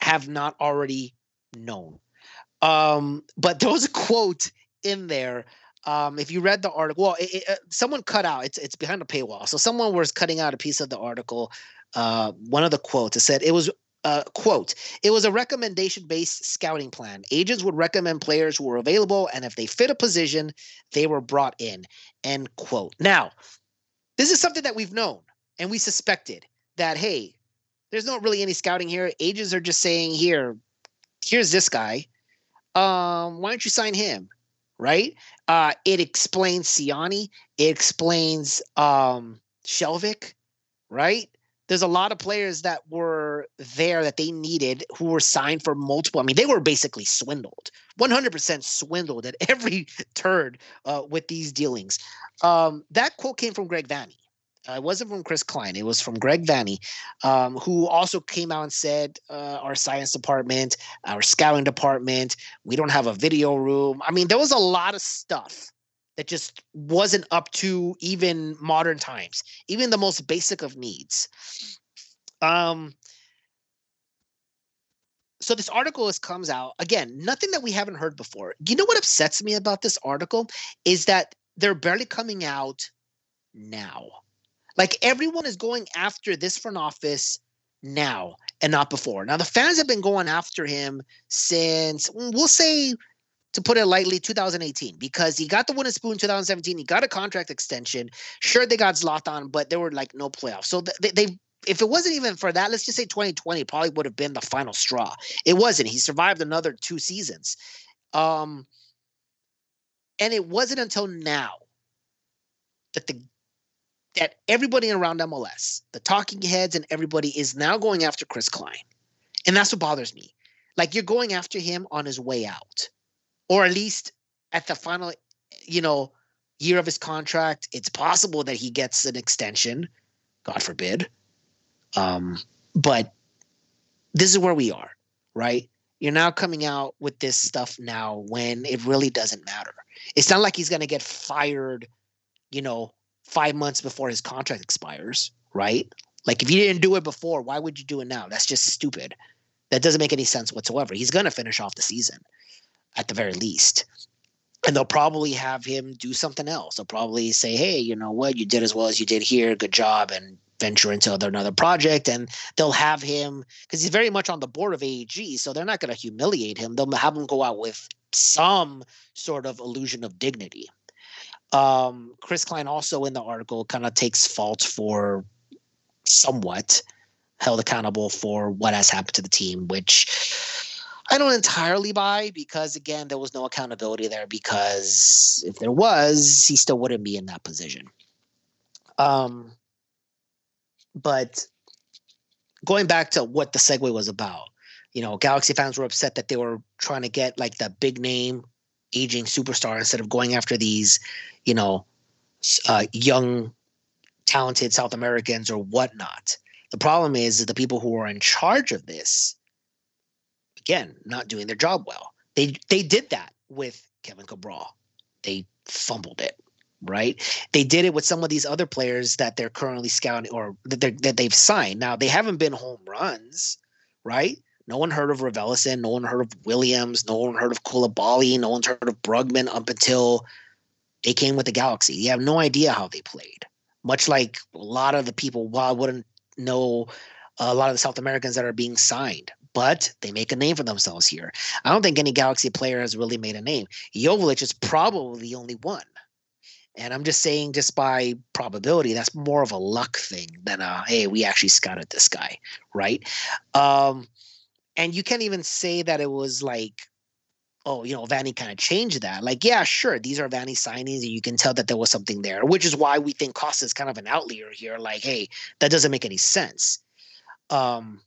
have not already known. Um, but there was a quote in there. Um, if you read the article, well, it, it, uh, someone cut out. It's it's behind a paywall, so someone was cutting out a piece of the article. Uh, one of the quotes it said it was uh, quote, it was a recommendation based scouting plan. Agents would recommend players who were available, and if they fit a position, they were brought in. End quote. Now, this is something that we've known and we suspected that, hey, there's not really any scouting here. Agents are just saying, here, here's this guy. Um, why don't you sign him? Right? Uh, it explains Ciani, it explains um Skjelvik, right? There's a lot of players that were there that they needed who were signed for multiple. I mean, they were basically swindled, 100% swindled at every turn uh, with these dealings. Um, that quote came from Greg Vanney. Uh, it wasn't from Chris Klein. It was from Greg Vanney, um, who also came out and said, uh, "Our science department, our scouting department, we don't have a video room." I mean, there was a lot of stuff that just wasn't up to even modern times, even the most basic of needs. Um, so this article is comes out again, nothing that we haven't heard before. You know what upsets me about this article is that they're barely coming out now. Like everyone is going after this front office now and not before. Now the fans have been going after him since we'll say to put it lightly, 2018, because he got the wooden spoon in 2017. He got a contract extension. Sure, they got Zlatan, but there were like no playoffs. So they, they if it wasn't even for that, let's just say 2020 probably would have been the final straw. It wasn't. He survived another two seasons. Um, and it wasn't until now that the that everybody around MLS, the talking heads and everybody is now going after Chris Klein. And that's what bothers me. Like you're going after him on his way out or at least at the final, you know, year of his contract, it's possible that he gets an extension. God forbid. Um, but this is where we are, right? You're now coming out with this stuff now when it really doesn't matter. It's not like he's going to get fired, you know, five months before his contract expires, right? Like if you didn't do it before, why would you do it now? That's just stupid. That doesn't make any sense whatsoever. He's going to finish off the season at the very least. And they'll probably have him do something else. They'll probably say, hey, you know what? You did as well as you did here. Good job. And venture into another project. And they'll have him, because he's very much on the board of AEG. So they're not going to humiliate him. They'll have him go out with some sort of illusion of dignity. Um, Chris Klein also in the article kind of takes fault for somewhat held accountable for what has happened to the team, which I don't entirely buy because again, there was no accountability there because if there was, he still wouldn't be in that position. Um, but going back to what the segue was about, you know, Galaxy fans were upset that they were trying to get like the big name aging superstar instead of going after these, you know, uh, young, talented South Americans or whatnot. The problem is, is the people who are in charge of this again not doing their job well. They they did that with Kevin Cabral. They fumbled it, right? They did it with some of these other players that they're currently scouting or that, that they've signed. Now they haven't been home runs, right? No one heard of Raveloson. No one heard of Williams. No one heard of Coulibaly. No one's heard of Brugman up until they came with the Galaxy. You have no idea how they played. Much like a lot of the people, well, I wouldn't know a lot of the South Americans that are being signed but they make a name for themselves here. I don't think any Galaxy player has really made a name. Joveljic is probably the only one. And I'm just saying, just by probability, that's more of a luck thing than a hey, we actually scouted this guy, right? Um, and you can't even say that it was like, oh, you know, Vanney kind of changed that. Like, yeah, sure, these are Vanney signings, and you can tell that there was something there, which is why we think Costa is kind of an outlier here. Like, hey, that doesn't make any sense. Um,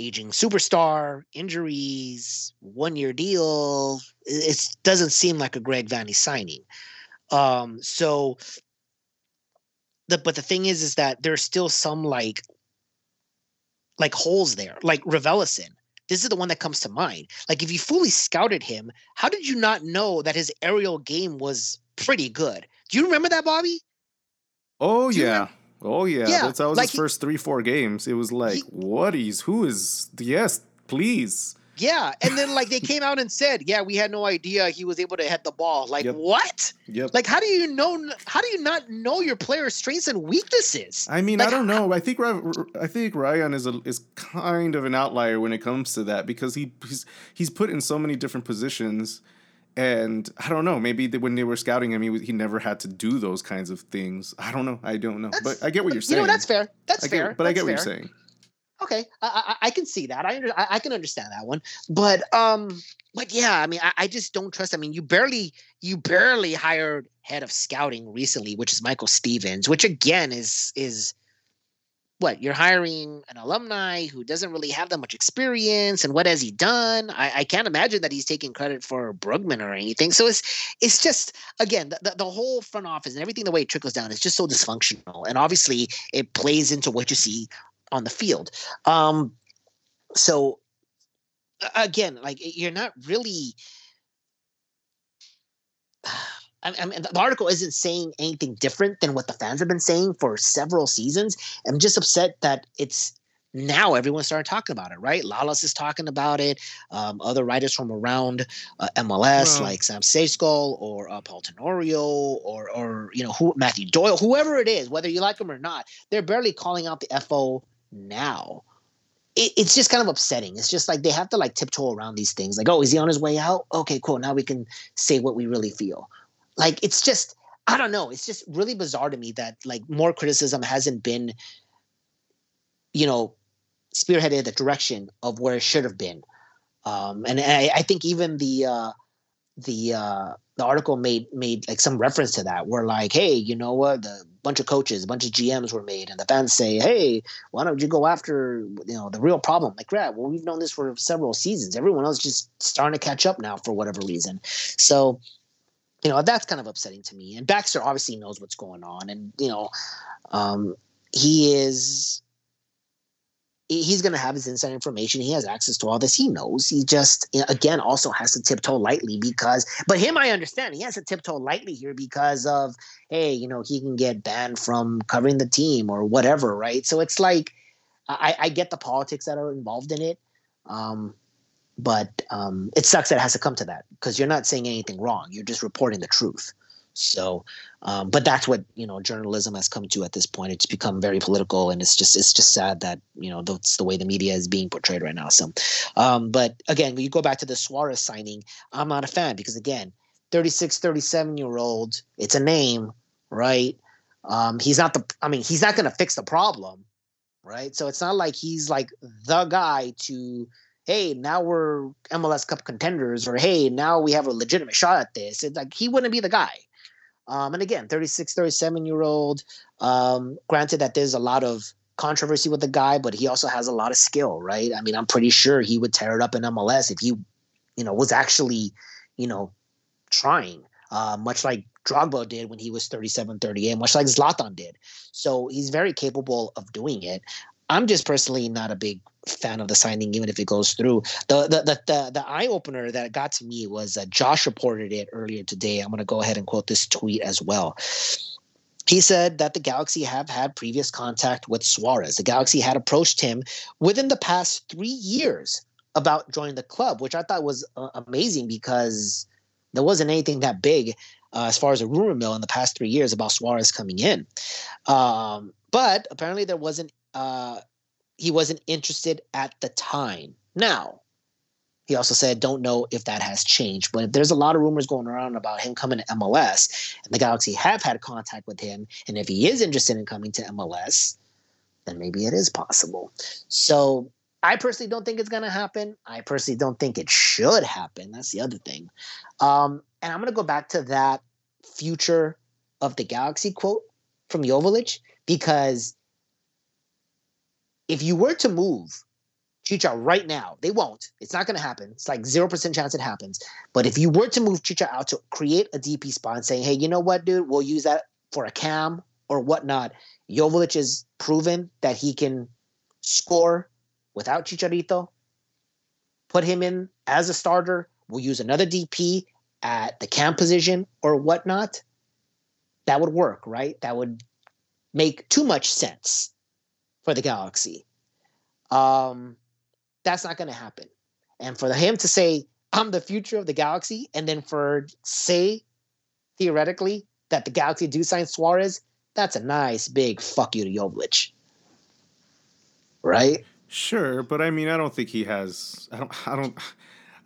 aging superstar, injuries, one year deal. It doesn't seem like a Greg Vanney signing. Um, so the but the thing is is that there's still some like like holes there. Like Raveloson. This is the one that comes to mind. Like if you fully scouted him, how did you not know that his aerial game was pretty good? Do you remember that, Bobby?
Oh yeah. Remember? Oh yeah, yeah That's, that was like his first three, four games. It was like, he, what is who is yes, please.
Yeah, and then like they came out and said, yeah, we had no idea he was able to hit the ball. Like yep. what?
Yep.
Like how do you know? How do you not know your player's strengths and weaknesses?
I mean,
like,
I don't know. I think I think Ryan is a, is kind of an outlier when it comes to that because he he's he's put in so many different positions and I don't know. Maybe when they were scouting him, he, he never had to do those kinds of things. I don't know. I don't know. That's, but I get what you're saying.
You know, that's fair. That's
I
fair.
But
that's
I get
fair.
what you're saying.
Okay, I, I, I can see that. I, under, I, I can understand that one. But um, but yeah, I mean, I, I just don't trust. I mean, you barely you barely hired head of scouting recently, which is Michael Stephens, which again is is what you're hiring an alumni who doesn't really have that much experience and what has he done? I, I can't imagine that he's taking credit for brugman or anything. So it's it's just again the, the whole front office and everything the way it trickles down is just so dysfunctional. And obviously it plays into what you see on the field. Um so again like you're not really I, mean, the article isn't saying anything different than what the fans have been saying for several seasons. I'm just upset that it's now everyone started talking about it, right? Lalas is talking about it. Um, other writers from around uh, MLS, like Sam Stejskal or uh, Paul Tenorio or, or you know, who Matthew Doyle, whoever it is, whether you like them or not, they're barely calling out the FO now. It, it's just kind of upsetting. It's just like they have to like tiptoe around these things. Like, oh, is he on his way out? Okay, cool. Now we can say what we really feel. Like it's just I don't know. It's just really bizarre to me that like more criticism hasn't been, you know, spearheaded the direction of where it should have been. Um, and I, I, think even the uh, the uh, the article made made like some reference to that, where like, hey, you know what, the bunch of coaches, a bunch of GMs were made, and the fans say, hey, why don't you go after you know the real problem? Like, right, well, we've known this for several seasons. Everyone else just starting to catch up now for whatever reason. So you know that's kind of upsetting to me and baxter obviously knows what's going on and you know um, he is he's going to have his inside information he has access to all this he knows he just again also has to tiptoe lightly because but him i understand he has to tiptoe lightly here because of hey you know he can get banned from covering the team or whatever right? So it's like i, I get the politics that are involved in it um, but um, it sucks that it has to come to that because you're not saying anything wrong. You're just reporting the truth. So um, but that's what you know journalism has come to at this point. It's become very political and it's just it's just sad that you know that's the way the media is being portrayed right now so. Um, but again when you go back to the suarez signing i'm not a fan because again 36 37 year old it's a name right? Um, he's not the i mean he's not going to fix the problem right? So it's not like he's like the guy to hey, now we're MLS Cup contenders, or hey, now we have a legitimate shot at this. It's like he wouldn't be the guy. Um, and again, 36, 37 year old. Um, granted that there's a lot of controversy with the guy, but he also has a lot of skill, right? I mean, I'm pretty sure he would tear it up in MLS if he, you know, was actually, you know, trying, uh, much like Drogba did when he was 37, 38, much like Zlatan did. So he's very capable of doing it. I'm just personally not a big fan of the signing, even if it goes through. The the the the, the eye opener that got to me was uh, Josh reported it earlier today. I'm going to go ahead and quote this tweet as well. He said that the Galaxy have had previous contact with Suarez. The Galaxy had approached him within the past three years about joining the club, which I thought was uh, amazing because there wasn't anything that big uh, as far as a rumor mill in the past three years about Suarez coming in. Um, but apparently there wasn't uh, he wasn't interested at the time. Now, he also said, don't know if that has changed. But there's a lot of rumors going around about him coming to MLS, and the Galaxy have had contact with him, and if he is interested in coming to MLS, then maybe it is possible. So I personally don't think it's going to happen. I personally don't think it should happen. That's the other thing. Um, and I'm going to go back to that future of the Galaxy quote from Joveljic because if you were to move Chicha right now, they won't. It's not going to happen. It's like 0% chance it happens. But if you were to move Chicha out to create a DP spot saying, hey, you know what, dude, we'll use that for a cam or whatnot, Joveljic has proven that he can score without Chicharito. Put him in as a starter. We'll use another DP at the cam position or whatnot. That would work, right? That would make too much sense for the Galaxy. Um, that's not going to happen. And for him to say, I'm the future of the Galaxy, and then for say, theoretically, that the Galaxy do sign Suarez, that's a nice big fuck you to Joveljic. Right?
Sure, but I mean, I don't think he has. I don't. I don't.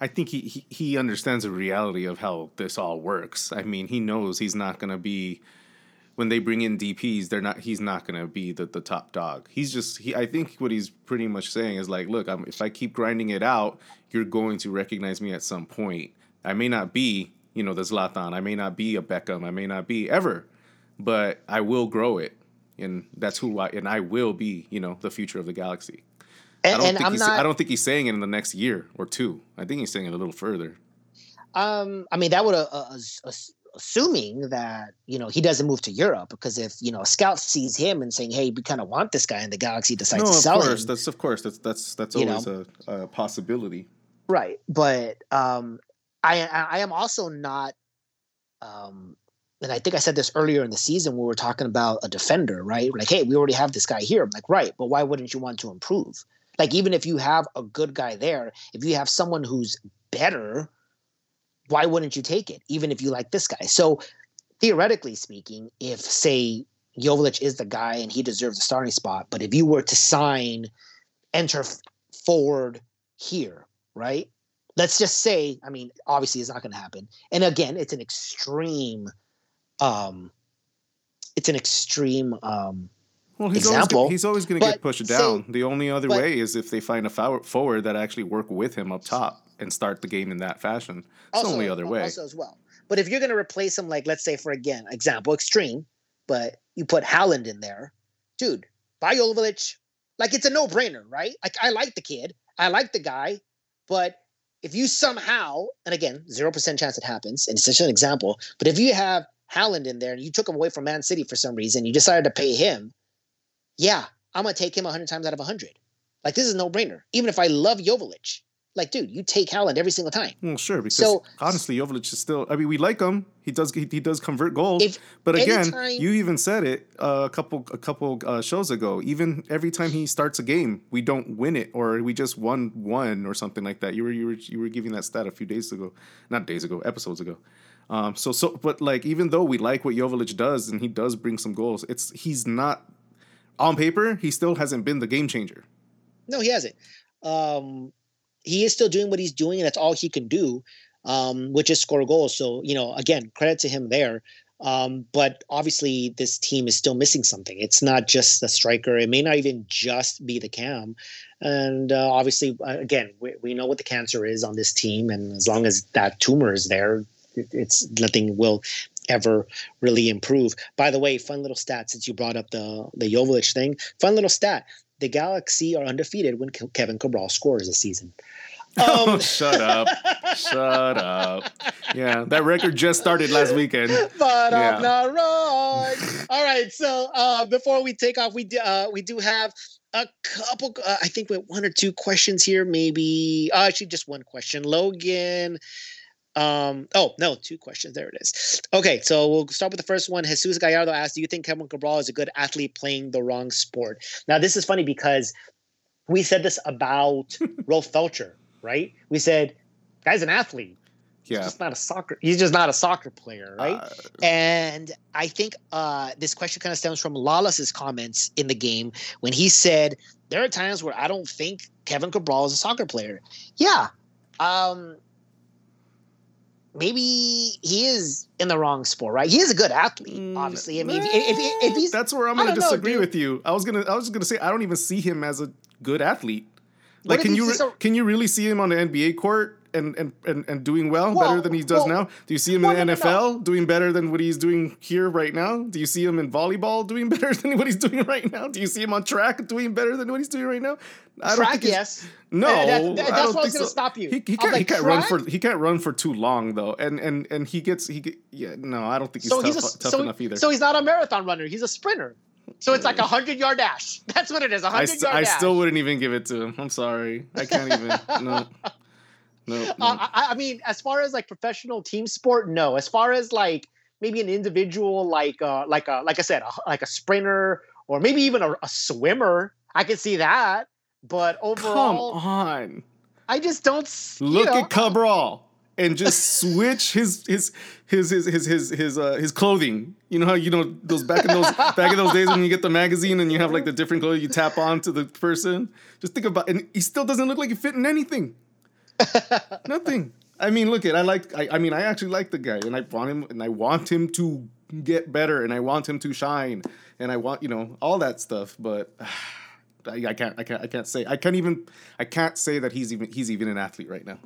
I think he, he, he understands the reality of how this all works. I mean, he knows he's not going to be when they bring in DPs, they're not. He's not going to be the, the top dog. He's just. He. I think what he's pretty much saying is like, look, I'm, if I keep grinding it out, you're going to recognize me at some point. I may not be, you know, the Zlatan. I may not be a Beckham. I may not be ever, but I will grow it. and that's who I and I will be. You know, the future of the galaxy.
And,
I don't
and
think
I'm
he's,
not.
I don't think he's saying it in the next year or two. I think he's saying it a little further.
Um, I mean, that would uh, uh, uh, assuming that you know he doesn't move to Europe because if you know a scout sees him and saying, "Hey, we kind of want this guy," and the Galaxy decides
no,
to
of
sell
course,
him,
that's of course that's that's that's always a, a possibility.
right? But um, I I I am also not. Um, and I think I said this earlier in the season when we were talking about a defender, right? Like, hey, we already have this guy here. I'm like, right, but why wouldn't you want to improve? Like, even if you have a good guy there, if you have someone who's better, why wouldn't you take it? Even if you like this guy. So, theoretically speaking, if say Jovic is the guy and he deserves a starting spot, but if you were to sign enter forward here, right? Let's just say, I mean, obviously it's not going to happen. And again, it's an extreme um it's an extreme um
Well, he's
Example,
always, he's always going to get pushed
say-
down. the only other
but-
way is if they find a forward that actually work with him up top and start the game in that fashion. It's the only other way.
Also as well. But if you're going to replace him, like let's say for again example extreme, but you put Haaland in there, dude, buy Jovic, like it's a no brainer, right? Like I like the kid, I like the guy, but if you somehow, and again, zero percent chance it happens, and it's just an example, but if you have Haaland in there and you took him away from Man City for some reason, you decided to pay him, yeah, I'm gonna take him hundred times out of hundred. Like this is a no brainer. Even if I love Jovic, like dude, you take Haaland every single time.
Well, sure, because
So-
honestly, Jovic is still. I mean, we like him. He does. He, he does convert goals. But again, you even said it uh, a couple a couple uh, shows ago. Even every time he starts a game, we don't win it, or we just won one or something like that. You were you were you were giving that stat a few days ago, not days ago, episodes ago. Um, so so, but like even though we like what Jovic does and he does bring some goals, it's he's not on paper. He still hasn't been the game changer.
No, he hasn't. Um, he is still doing what he's doing, and that's all he can do, um, which is score goals. So, you know, again, credit to him there. Um, but obviously, this team is still missing something. It's not just the striker. It may not even just be the cam. And uh, obviously, uh, again, we, we know what the cancer is on this team, and as long as that tumor is there, it, it's nothing will ever really improve. By the way, fun little stat since you brought up the the Jovic thing. Fun little stat: the Galaxy are undefeated when Kevin Cabral scores this season.
oh,
Um,
shut up! Shut up! Yeah, that record just started last weekend.
but
Yeah.
I'm not wrong. All right, so uh, before we take off, we do, uh, we do have a couple. Uh, I think we have one or two questions here, maybe. Uh, actually, just one question. Logan. Um. Oh no, two questions. There it is. Okay, so we'll start with the first one. Jesus Gallardo asked, "Do you think Kevin Cabral is a good athlete playing the wrong sport?" Now, this is funny because we said this about Rolf Feltscher, right? We said, "Guy's an athlete." He's
Yeah.
just not a soccer. He's just not a soccer player, right?
Uh,
and I think uh, this question kind of stems from Lalas's comments in the game when he said there are times where I don't think Kevin Cabral is a soccer player. Yeah, um, maybe he is in the wrong sport, right? He is a good athlete,
Mm,
obviously. I mean, if, if, if, if he's
that's where I'm going to
don't know,
disagree with you. I was gonna I was gonna say I don't even see him as a good athlete. Like, can you re-
a-
can you really see him on the NBA court and and and, and doing well,
Well,
better than he does
well-
now? Do you see him
well,
in the
no,
NFL doing better than what he's doing here right now? Do you see him in volleyball doing better than what he's doing right now? Do you see him on track doing better than what he's doing right now? I
track,
think
yes.
No,
That- that- that's
don't
I was gonna
so.
stop you.
He, he can't, he can't run for he can't run for too long though, and and and he gets he get, yeah no I don't think he's
So
tough,
he's a,
tough
so,
enough either.
so he's not a marathon runner. He's a sprinter. So it's like a hundred yard dash. That's what it is. A
I,
hundred
st-
yard
I
dash.
still wouldn't even give it to him. I'm sorry. I can't even. no. No. no.
Uh, I, I mean, as far as like professional team sport, no. As far as like maybe an individual, like uh, like a like I said, a, like a sprinter or maybe even a, a swimmer, I could see that. But overall, Come
on.
I just don't. s-
Look
know,
at Cabral and just switch his his his his his his his uh his clothing. You know how you know those back in those back in those days when you get the magazine and you have like the different clothes you tap on to the person. Just think about and he still doesn't look like he fit in anything. Nothing. I mean, look at I like I, I mean I actually like the guy and I want him and I want him to get better and I want him to shine and I want you know all that stuff, but I, I can't I can't I can't say I can't even I can't say that he's even he's even an athlete right now.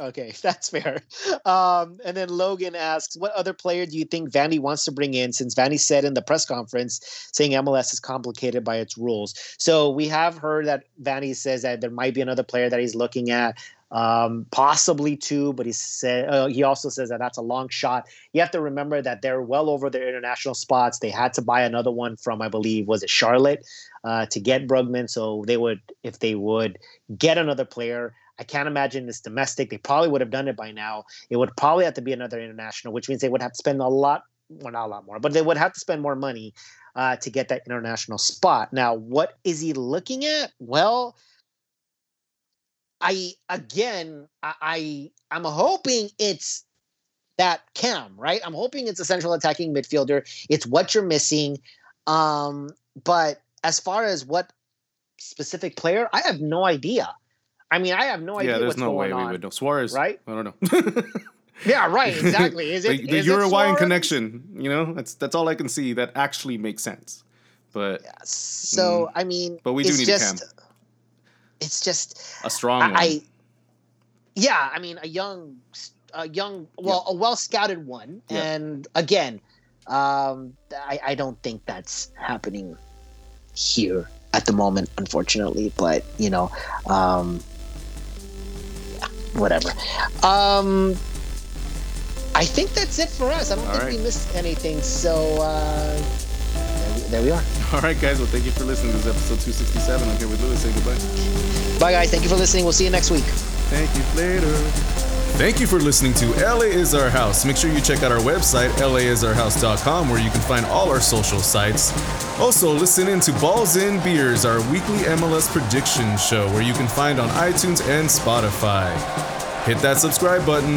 Okay, that's fair. Um, and then Logan asks, "What other player do you think Vanney wants to bring in?" Since Vanney said in the press conference, saying MLS is complicated by its rules. So we have heard that Vanney says that there might be another player that he's looking at, um, possibly two. But he said uh, he also says that that's a long shot. You have to remember that they're well over their international spots. They had to buy another one from, I believe, was it Charlotte, uh, to get Brugman. So they would, if they would get another player. I can't imagine this domestic. They probably would have done it by now. It would probably have to be another international, which means they would have to spend a lot, well, not a lot more, but they would have to spend more money uh, to get that international spot. Now, what is he looking at? Well, I again, I, I I'm hoping it's that Cam, right? I'm hoping it's a central attacking midfielder. It's what you're missing. Um, but as far as what specific player, I have no idea. I mean, I have no idea.
Yeah, there's
what's
no
going
way
on.
we would know. Suarez,
right?
I don't know.
Yeah, right. Exactly. Is it
the, the
is it
Uruguayan
Suarez?
connection? You know, that's that's all I can see that actually makes sense. But
Yeah, So I mean,
But we do
it's
need a
just, It's just
a strong
I,
one.
I yeah, I mean a young a young well a well scouted one
Yeah.
and again um I, I don't think that's happening here at the moment unfortunately but you know um whatever um I think that's it for us I don't
All
think
right.
we missed anything so uh there we are
all right, guys. Well, thank you for listening. This is episode 267. I'm here with Louis. Say goodbye.
bye guys thank you for listening we'll see you next week
Thank you. Later. Thank you for listening to LA is Our House. Make sure you check out our website, laisourhouse.com, where you can find all our social sites. Also, listen in to Balls in Beers, our weekly MLS prediction show, where you can find on iTunes and Spotify. Hit that subscribe button.